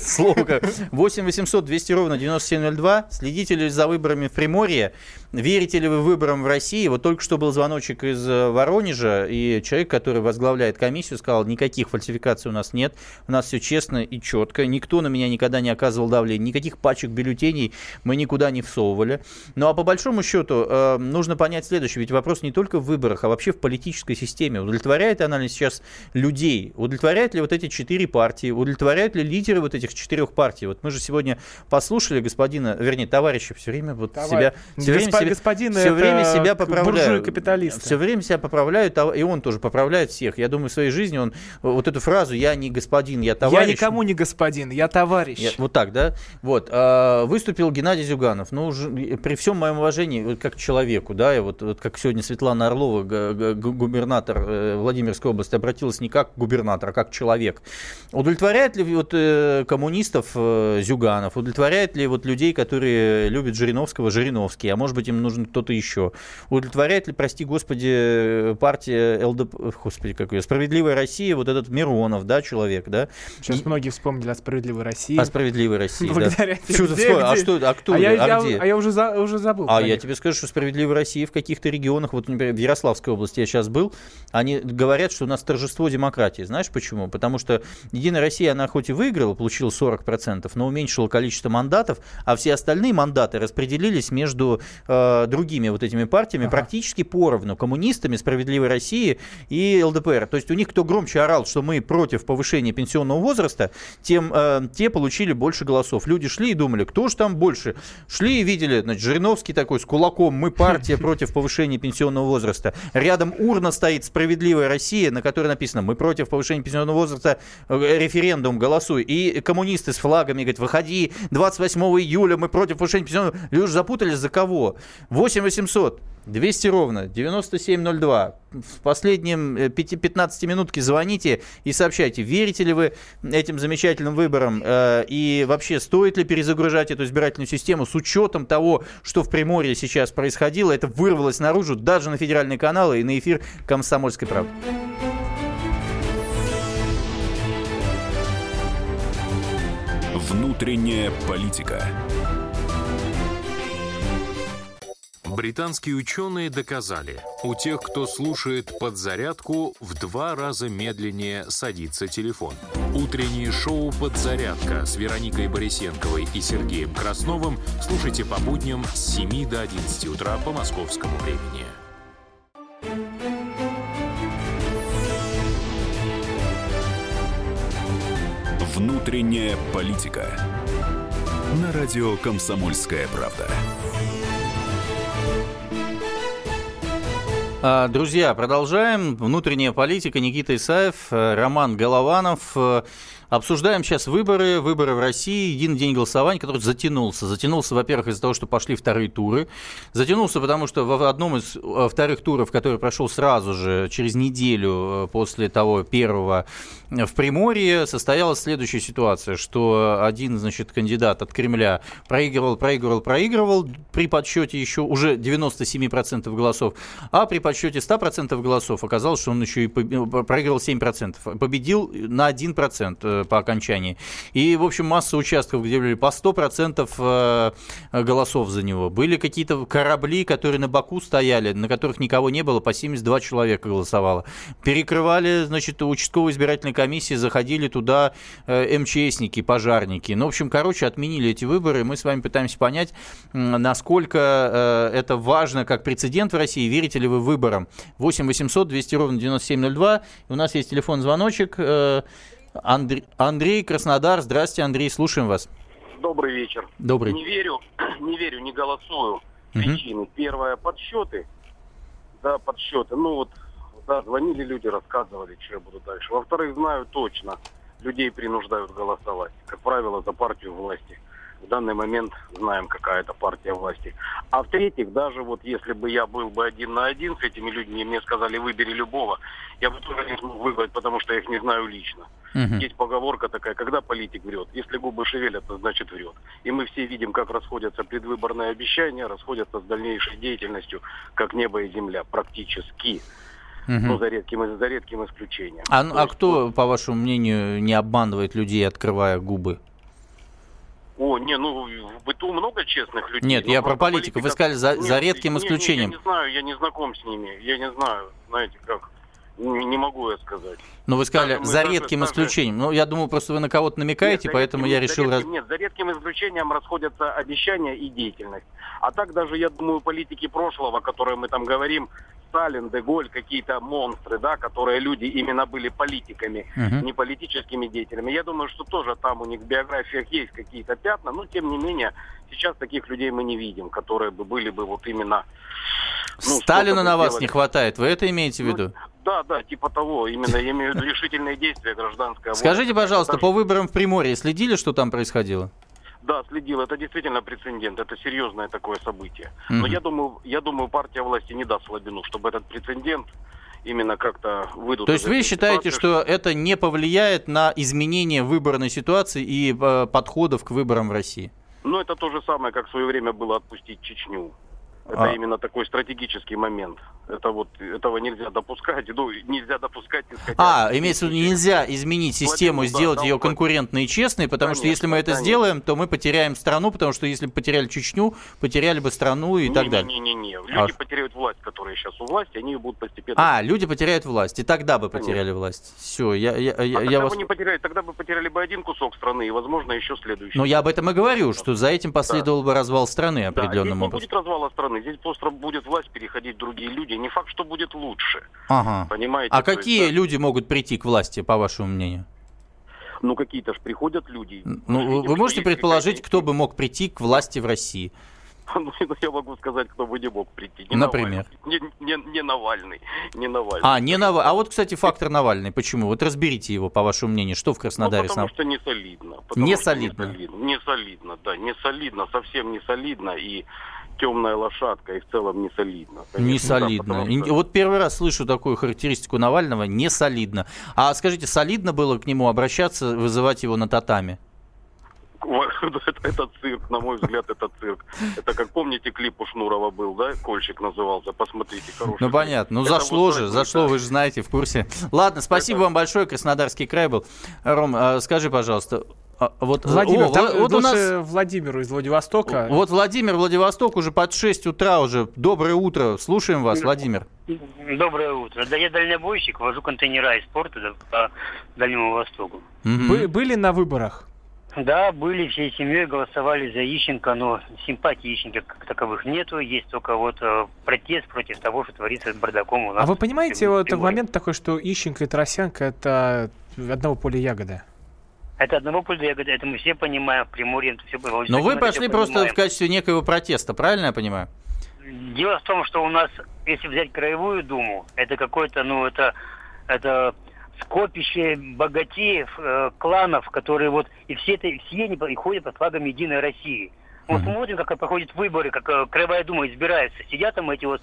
Слово как. 8 800 200 ровно 9702. Следите ли за выборами в Приморье? Верите ли вы выборам в России? Вот только что был звоночек из э, Воронежа, и человек, который возглавляет комиссию, сказал, никаких фальсификаций у нас нет, у нас все честно и четко, никто на меня никогда не оказывал давления, никаких пачек бюллетеней мы никуда не всовывали. Ну а по большому счету э, нужно понять следующее, ведь вопрос не только в выборах, а вообще в политической системе. Удовлетворяет ли она ли сейчас людей? Удовлетворяет ли вот эти четыре партии? Удовлетворяют ли лидеры вот этих четырех партий? Вот мы же сегодня послушали господина, вернее, товарища все время вот Товарищ. себя, все время Госпо- себя, господин все время себя к- поправляют. буржуи-капиталисты. Все время себя поправляют, а- и он тоже поправляет всех. Я думаю, в своей жизни он вот эту фразу «я не господин, я товарищ». Я никому не господин, я товарищ. Я- вот так, да? Вот. а, выступил Геннадий Зюганов. Ну, уже, и при всем моем уважении, вот как человеку, да, и вот, вот как сегодня Светлана Орлова, губернатор э, Владимирской области, обратилась не как губернатор, а как человек. Удовлетворяет ли вот э, коммунистов э, Зюганов? Удовлетворяет ли вот людей, которые любят Жириновского, Жириновский? А может быть, им нужен кто-то еще? Удовлетворяет ли, прости господи, партия ЛДП, господи, как ее, Справедливая Россия, вот этот Миронов, да, человек, да? Сейчас И- многие вспомнили о справедливой России. о справедливой России, да. Тебе. Где-? А что, а кто, А я, а я- где? а я уже, за- уже забыл. А я них. тебе скажу, что справедливая Россия в каких-то регионах, вот, например, в Ярославской области я сейчас был, они говорят, что у нас торжество демократии. Знаешь почему? Потому что Единая Россия, она хоть и выиграла, получила 40%, но уменьшила количество мандатов, а все остальные мандаты распределились между э, другими вот этими партиями практически поровну. Коммунистами, Справедливой России и ЛДПР. То есть у них кто громче орал, что мы против повышения пенсионного возраста, тем э, те получили больше голосов. Люди шли и думали, кто же там больше. Шли и видели, значит, Жириновский такой с кулаком, мы партия против повышения пенсионного возраста. Рядом урна стоит «Справедливая Россия», на которой написано, мы против повышения пенсионного возраста, э, референдум, голосуй. И коммунисты с флагами говорят, выходи, 28 июля мы против повышения пенсионного... Люди запутались, за кого? 8 800 200 ровно, 9702. В последнем э, 5 15 минутке звоните и сообщайте, верите ли вы этим замечательным выборам э, и вообще стоит ли перезагружать эту избирательную систему с учетом того, что в Приморье сейчас происходило. Это вырвалось наружу даже на федеральные каналы и на эфир «Комсомольской правды». Внутренняя политика. Британские ученые доказали, у тех, кто слушает подзарядку, в два раза медленнее садится телефон. Утреннее шоу «Подзарядка» с Вероникой Борисенковой и Сергеем Красновым слушайте по будням с 7 до 11 утра по московскому времени. Внутренняя политика. На радио «Комсомольская правда». Друзья, продолжаем. Внутренняя политика. Никита Исаев, э, Роман Голованов. Э, Обсуждаем сейчас выборы, выборы в России, единый день голосования, который затянулся. Затянулся, во-первых, из-за того, что пошли вторые туры. Затянулся, потому что в одном из э, вторых туров, который прошел сразу же, через неделю после того первого в Приморье, состоялась следующая ситуация, что один, значит, кандидат от Кремля проигрывал, проигрывал, проигрывал при подсчете еще уже 97% голосов, а при подсчете 100% голосов оказалось, что он еще и проигрывал 7%. Победил на 1% по окончании. И, в общем, масса участков, где были по 100% э, голосов за него. Были какие-то корабли, которые на Баку стояли, на которых никого не было, по 72 человека голосовало. Перекрывали, значит, участковые избирательные комиссии, заходили туда э, МЧСники, пожарники. Ну, в общем, короче, отменили эти выборы. Мы с вами пытаемся понять, насколько э, это важно как прецедент в России. Верите ли вы выборам? 8 800 200 ровно 9702. У нас есть телефон звоночек. Андрей, Андрей Краснодар. Здравствуйте, Андрей, слушаем вас. Добрый вечер. Добрый. Не верю, не верю, не голосую. Причины. Угу. Первое, подсчеты. Да, подсчеты. Ну вот, да, звонили люди, рассказывали, что я буду дальше. Во-вторых, знаю точно, людей принуждают голосовать. Как правило, за партию власти в данный момент знаем, какая это партия власти. А в-третьих, даже вот если бы я был бы один на один с этими людьми, мне сказали, выбери любого, я бы тоже не смог выбрать, потому что я их не знаю лично. Uh-huh. Есть поговорка такая, когда политик врет, если губы шевелятся, значит врет. И мы все видим, как расходятся предвыборные обещания, расходятся с дальнейшей деятельностью, как небо и земля, практически. Угу. Ну, за редким, за редким исключением. А, а кто, по вашему мнению, не обманывает людей, открывая губы? О, не, ну в быту много честных людей. Нет, я про политиков. Вы сказали за, нет, за редким нет, исключением. Нет, я не знаю, я не знаком с ними. Я не знаю, знаете как. Не, могу я сказать. Но ну, вы сказали, даже за редким даже, исключением. Ну, я думаю, просто вы на кого-то намекаете, нет, поэтому редким, я решил... За редким, Нет, за редким исключением расходятся обещания и деятельность. А так даже, я думаю, политики прошлого, которые мы там говорим, Сталин, Деголь, какие-то монстры, да, которые люди именно были политиками, uh-huh. не политическими деятелями. Я думаю, что тоже там у них в биографиях есть какие-то пятна, но тем не менее сейчас таких людей мы не видим, которые бы были бы вот именно... Ну, Сталина на вас не хватает, вы это имеете в ну, виду? Ну, да, да, типа того. Именно я имею в виду решительные действия гражданская Скажите, пожалуйста, по выборам в Приморье следили, что там происходило? Да, следил. Это действительно прецедент. Это серьезное такое событие. Но я думаю, я думаю, партия власти не даст слабину, чтобы этот прецедент именно как-то выйдут. То есть вы считаете, ситуации. что это не повлияет на изменение выборной ситуации и э, подходов к выборам в России? Ну, это то же самое, как в свое время было отпустить Чечню. Это а. именно такой стратегический момент. Это вот этого нельзя допускать. Ну, нельзя допускать. А, имеется в виду, нельзя изменить систему, Владимир, сделать да, ее конкурентной и честной, потому конечно, что если мы это конечно. сделаем, то мы потеряем страну, потому что если бы потеряли Чечню, потеряли бы страну и не, так далее. Не-не-не. Люди а. потеряют власть, которые сейчас у власти, они будут постепенно. А, люди потеряют власть, и тогда бы потеряли конечно. власть. Все, я, я, а я, я вас... бы не потеряли, тогда бы потеряли бы один кусок страны, и, возможно, еще следующий. Но я об этом и говорю, что за этим последовал да. бы развал страны определенным да, образом. не будет развала страны, здесь просто будет власть переходить другие люди. Не факт, что будет лучше. Ага. Понимаете? А какие есть, да? люди могут прийти к власти, по вашему мнению? Ну, какие-то же приходят люди. Ну, видим, вы можете предположить, кто бы мог прийти к власти в России? Ну, я могу сказать, кто бы не мог прийти. Не Например? Не, не, не Навальный. Не Навальный. А, не Навальный. А вот, кстати, фактор Навальный. Почему? Вот разберите его, по вашему мнению. Что в Краснодаре? Ну, потому что не солидно. Не солидно. не солидно. Не солидно, да. Не солидно, совсем не солидно. И темная лошадка и в целом не солидно. Конечно, не солидно. Да, что... Вот первый раз слышу такую характеристику Навального, не солидно. А скажите, солидно было к нему обращаться, вызывать его на татами? Это, это цирк, на мой взгляд, это цирк. Это как помните, клип у Шнурова был, да? Кольчик назывался. Посмотрите, хороший. Ну понятно. Ну это зашло вот же, зашло, вы же знаете, в курсе. Ладно, спасибо это... вам большое. Краснодарский край был. Ром, а скажи, пожалуйста, А, вот, Владимир, о, там вот у нас Владимиру из Владивостока. Вот Владимир, Владивосток уже под 6 утра уже. Доброе утро. Слушаем вас, Владимир. Доброе утро. Да я дальнобойщик, вожу контейнера из порта по Дальнему Востоку. Вы были на выборах? Да, были всей семьей, голосовали за Ищенко, но симпатии Ищенко как таковых нету. Есть только вот э, протест против того, что творится с бардаком у нас. А вы понимаете, вот момент такой, что Ищенко и Тарасенко это одного поля ягода? Это одного поля ягода, это мы все понимаем, в Приморье это все было. Но вы пошли просто понимаем. в качестве некоего протеста, правильно я понимаю? Дело в том, что у нас, если взять краевую думу, это какой-то, ну, это, это скопище богатеев, э, кланов, которые вот и все это, все они ходят под флагом Единой России. Мы uh-huh. смотрим, как проходят выборы, как э, Краевая Дума избирается. Сидят там эти вот,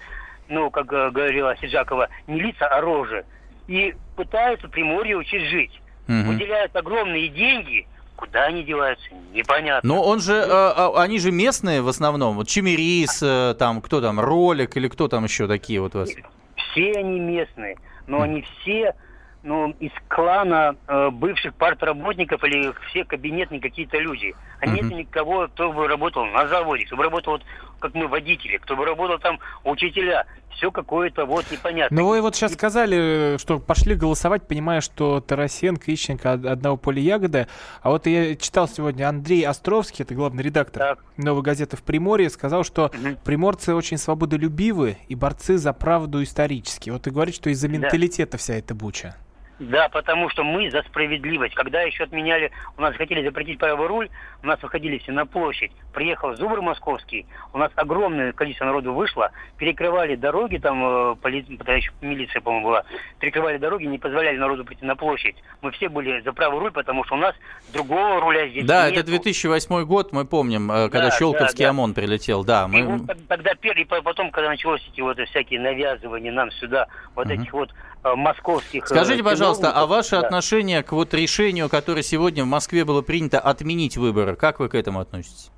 ну, как э, говорила Сиджакова, не лица, а рожи. И пытаются Приморье учить жить. Uh-huh. Выделяют огромные деньги, Куда они деваются, непонятно. Но он же, э, э, они же местные в основном. Вот Чимирис, э, там, кто там, Ролик или кто там еще такие вот у вас? Все они местные, но они все ну, из клана э, бывших партработников или все кабинетные какие-то люди. А mm-hmm. нет никого, кто бы работал на заводе, кто бы работал, вот, как мы, водители, кто бы работал там учителя. Все какое-то вот непонятное. Ну вы вот сейчас сказали, что пошли голосовать, понимая, что Тарасенко, Ищенко одного поля ягоды. А вот я читал сегодня Андрей Островский, это главный редактор так. «Новой газеты» в Приморье, сказал, что угу. приморцы очень свободолюбивы и борцы за правду исторически. Вот и говорит, что из-за менталитета да. вся эта буча. Да, потому что мы за справедливость. Когда еще отменяли, у нас хотели запретить правый руль, у нас выходили все на площадь. Приехал Зубр Московский, у нас огромное количество народу вышло, перекрывали дороги, там э, поли... тогда еще милиция, по-моему, была, перекрывали дороги, не позволяли народу прийти на площадь. Мы все были за правый руль, потому что у нас другого руля здесь Да, нету. это 2008 год, мы помним, э, когда да, Щелковский да, да. ОМОН прилетел, да. Мы... И вот тогда первый, потом, когда началось эти вот всякие навязывания нам сюда, вот uh-huh. этих вот московских... Э, Скажите, пожалуйста, а ваше да. отношение к вот решению, которое сегодня в Москве было принято отменить выборы, как вы к этому относитесь?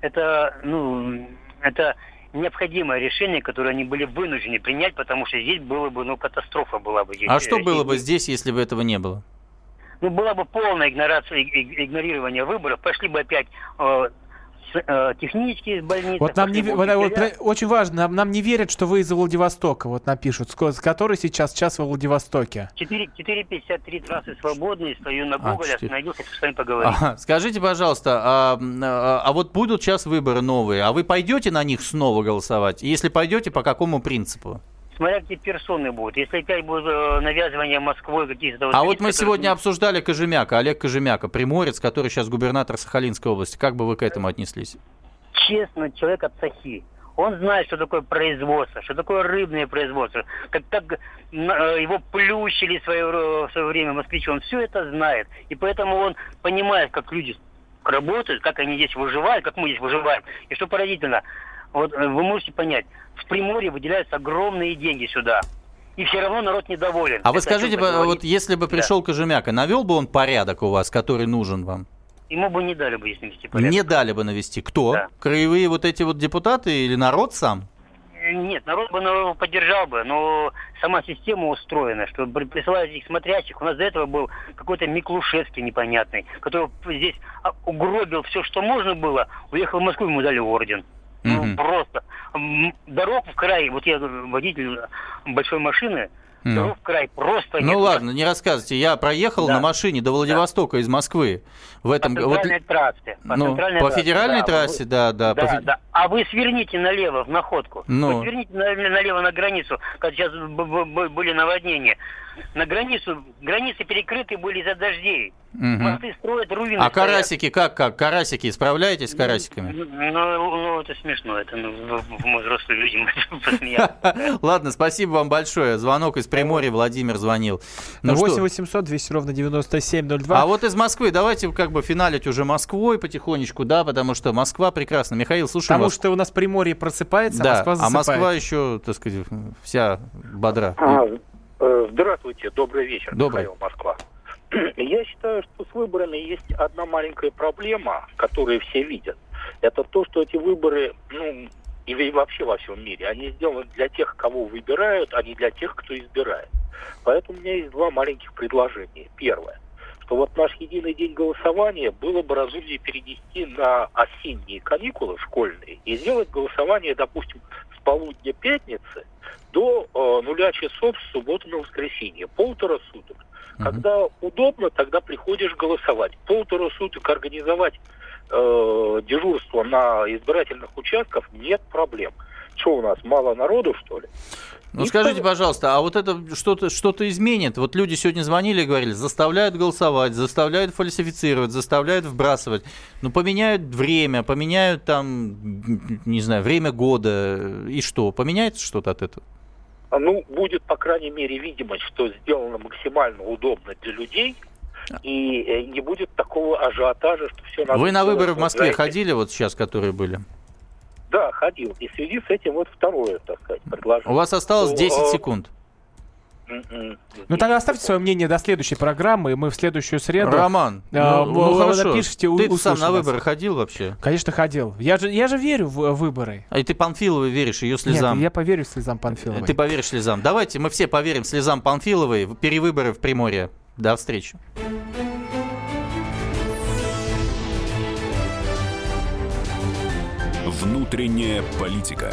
Это, ну, это необходимое решение, которое они были вынуждены принять, потому что здесь было бы, ну, катастрофа была бы. Здесь. А что было бы здесь, если бы этого не было? Ну, была бы полная игнорация, игнорирование выборов, пошли бы опять э, Э, технические больницы. Вот нам не, вот, вот, очень важно, нам, нам не верят, что вы из Владивостока, вот напишут, с который сейчас час во Владивостоке. 4.53 трассы свободные, стою на Гоголе, а, остановился, с вами поговорить. Ага. Скажите, пожалуйста, а, а, а вот будут сейчас выборы новые, а вы пойдете на них снова голосовать? Если пойдете, по какому принципу? Смотря какие персоны будут. Если опять будет э, навязывание Москвой какие-то... Вот а вот мы сегодня обсуждали Кожемяка, Олег Кожемяка, приморец, который сейчас губернатор Сахалинской области. Как бы вы к этому отнеслись? Честно, человек от Сахи. Он знает, что такое производство, что такое рыбное производство, как, как э, его плющили в свое, в свое время москвичи. Он все это знает. И поэтому он понимает, как люди работают, как они здесь выживают, как мы здесь выживаем. И что поразительно, вот э, вы можете понять, в Приморье выделяются огромные деньги сюда. И все равно народ недоволен. А вы скажите, вот если бы пришел да. Кожемяка, навел бы он порядок у вас, который нужен вам? Ему бы не дали бы если навести порядок. Не дали бы навести. Кто? Да. Краевые вот эти вот депутаты или народ сам? Нет, народ бы ну, поддержал бы, но сама система устроена, что присылают этих смотрящих. У нас до этого был какой-то Миклушевский непонятный, который здесь угробил все, что можно было, уехал в Москву, ему дали орден. Ну, просто. Дорог в край, вот я водитель большой машины, ну. Дорог в край просто Ну нет. ладно, не рассказывайте. Я проехал да. на машине до Владивостока да. из Москвы. В этом... По центральной вот... трассе. По, ну, центральной по федеральной да, трассе, да, да. Да, по... да. А вы сверните налево в находку. Ну. Вы сверните налево на границу, как сейчас были наводнения на границу, границы перекрыты были из-за дождей. Угу. Мосты строят, руины А стоят. карасики как, как? Карасики, справляетесь с карасиками? Ну, ну, ну это смешно, это ну, мы взрослые люди, мы Ладно, спасибо вам большое. Звонок из Приморья, Владимир звонил. Ну 8 800 200 ровно 9702. А вот из Москвы, давайте как бы финалить уже Москвой потихонечку, да, потому что Москва прекрасна. Михаил, слушаем Потому что у нас Приморье просыпается, да, а Москва засыпает. а Москва еще, так сказать, вся бодра. А, здравствуйте, добрый вечер, добрый. Михаил Москва. Я считаю, что с выборами есть одна маленькая проблема, которую все видят. Это то, что эти выборы, ну, и вообще во всем мире, они сделаны для тех, кого выбирают, а не для тех, кто избирает. Поэтому у меня есть два маленьких предложения. Первое, что вот наш единый день голосования было бы разумнее перенести на осенние каникулы школьные и сделать голосование, допустим, с полудня пятницы до э, нуля часов с субботы на воскресенье. Полтора суток. Когда удобно, тогда приходишь голосовать. Полтора суток организовать э, дежурство на избирательных участках нет проблем. Что у нас, мало народу, что ли? Ну скажите, пожалуйста, а вот это что-то что изменит? Вот люди сегодня звонили и говорили, заставляют голосовать, заставляют фальсифицировать, заставляют вбрасывать. Ну поменяют время, поменяют там, не знаю, время года. И что? Поменяется что-то от этого? Ну, будет, по крайней мере, видимость, что сделано максимально удобно для людей, и э, не будет такого ажиотажа, что все надо... Вы на выборы в Москве ходили вот сейчас, которые были? Да, ходил. И в связи с этим вот второе, так сказать, предложение. У вас осталось 10 ну, секунд. Ну тогда оставьте свое мнение до следующей программы, и мы в следующую среду. Роман, э, ну, ну хорошо. Напишите, ты сам на выборы ходил вообще? Конечно, ходил. Я же, я же верю в выборы. А и ты Панфиловой веришь, ее слезам? Нет, я поверю слезам Панфиловой. Ты поверишь слезам. Давайте мы все поверим слезам Панфиловой. Перевыборы в Приморье. До встречи. Внутренняя политика.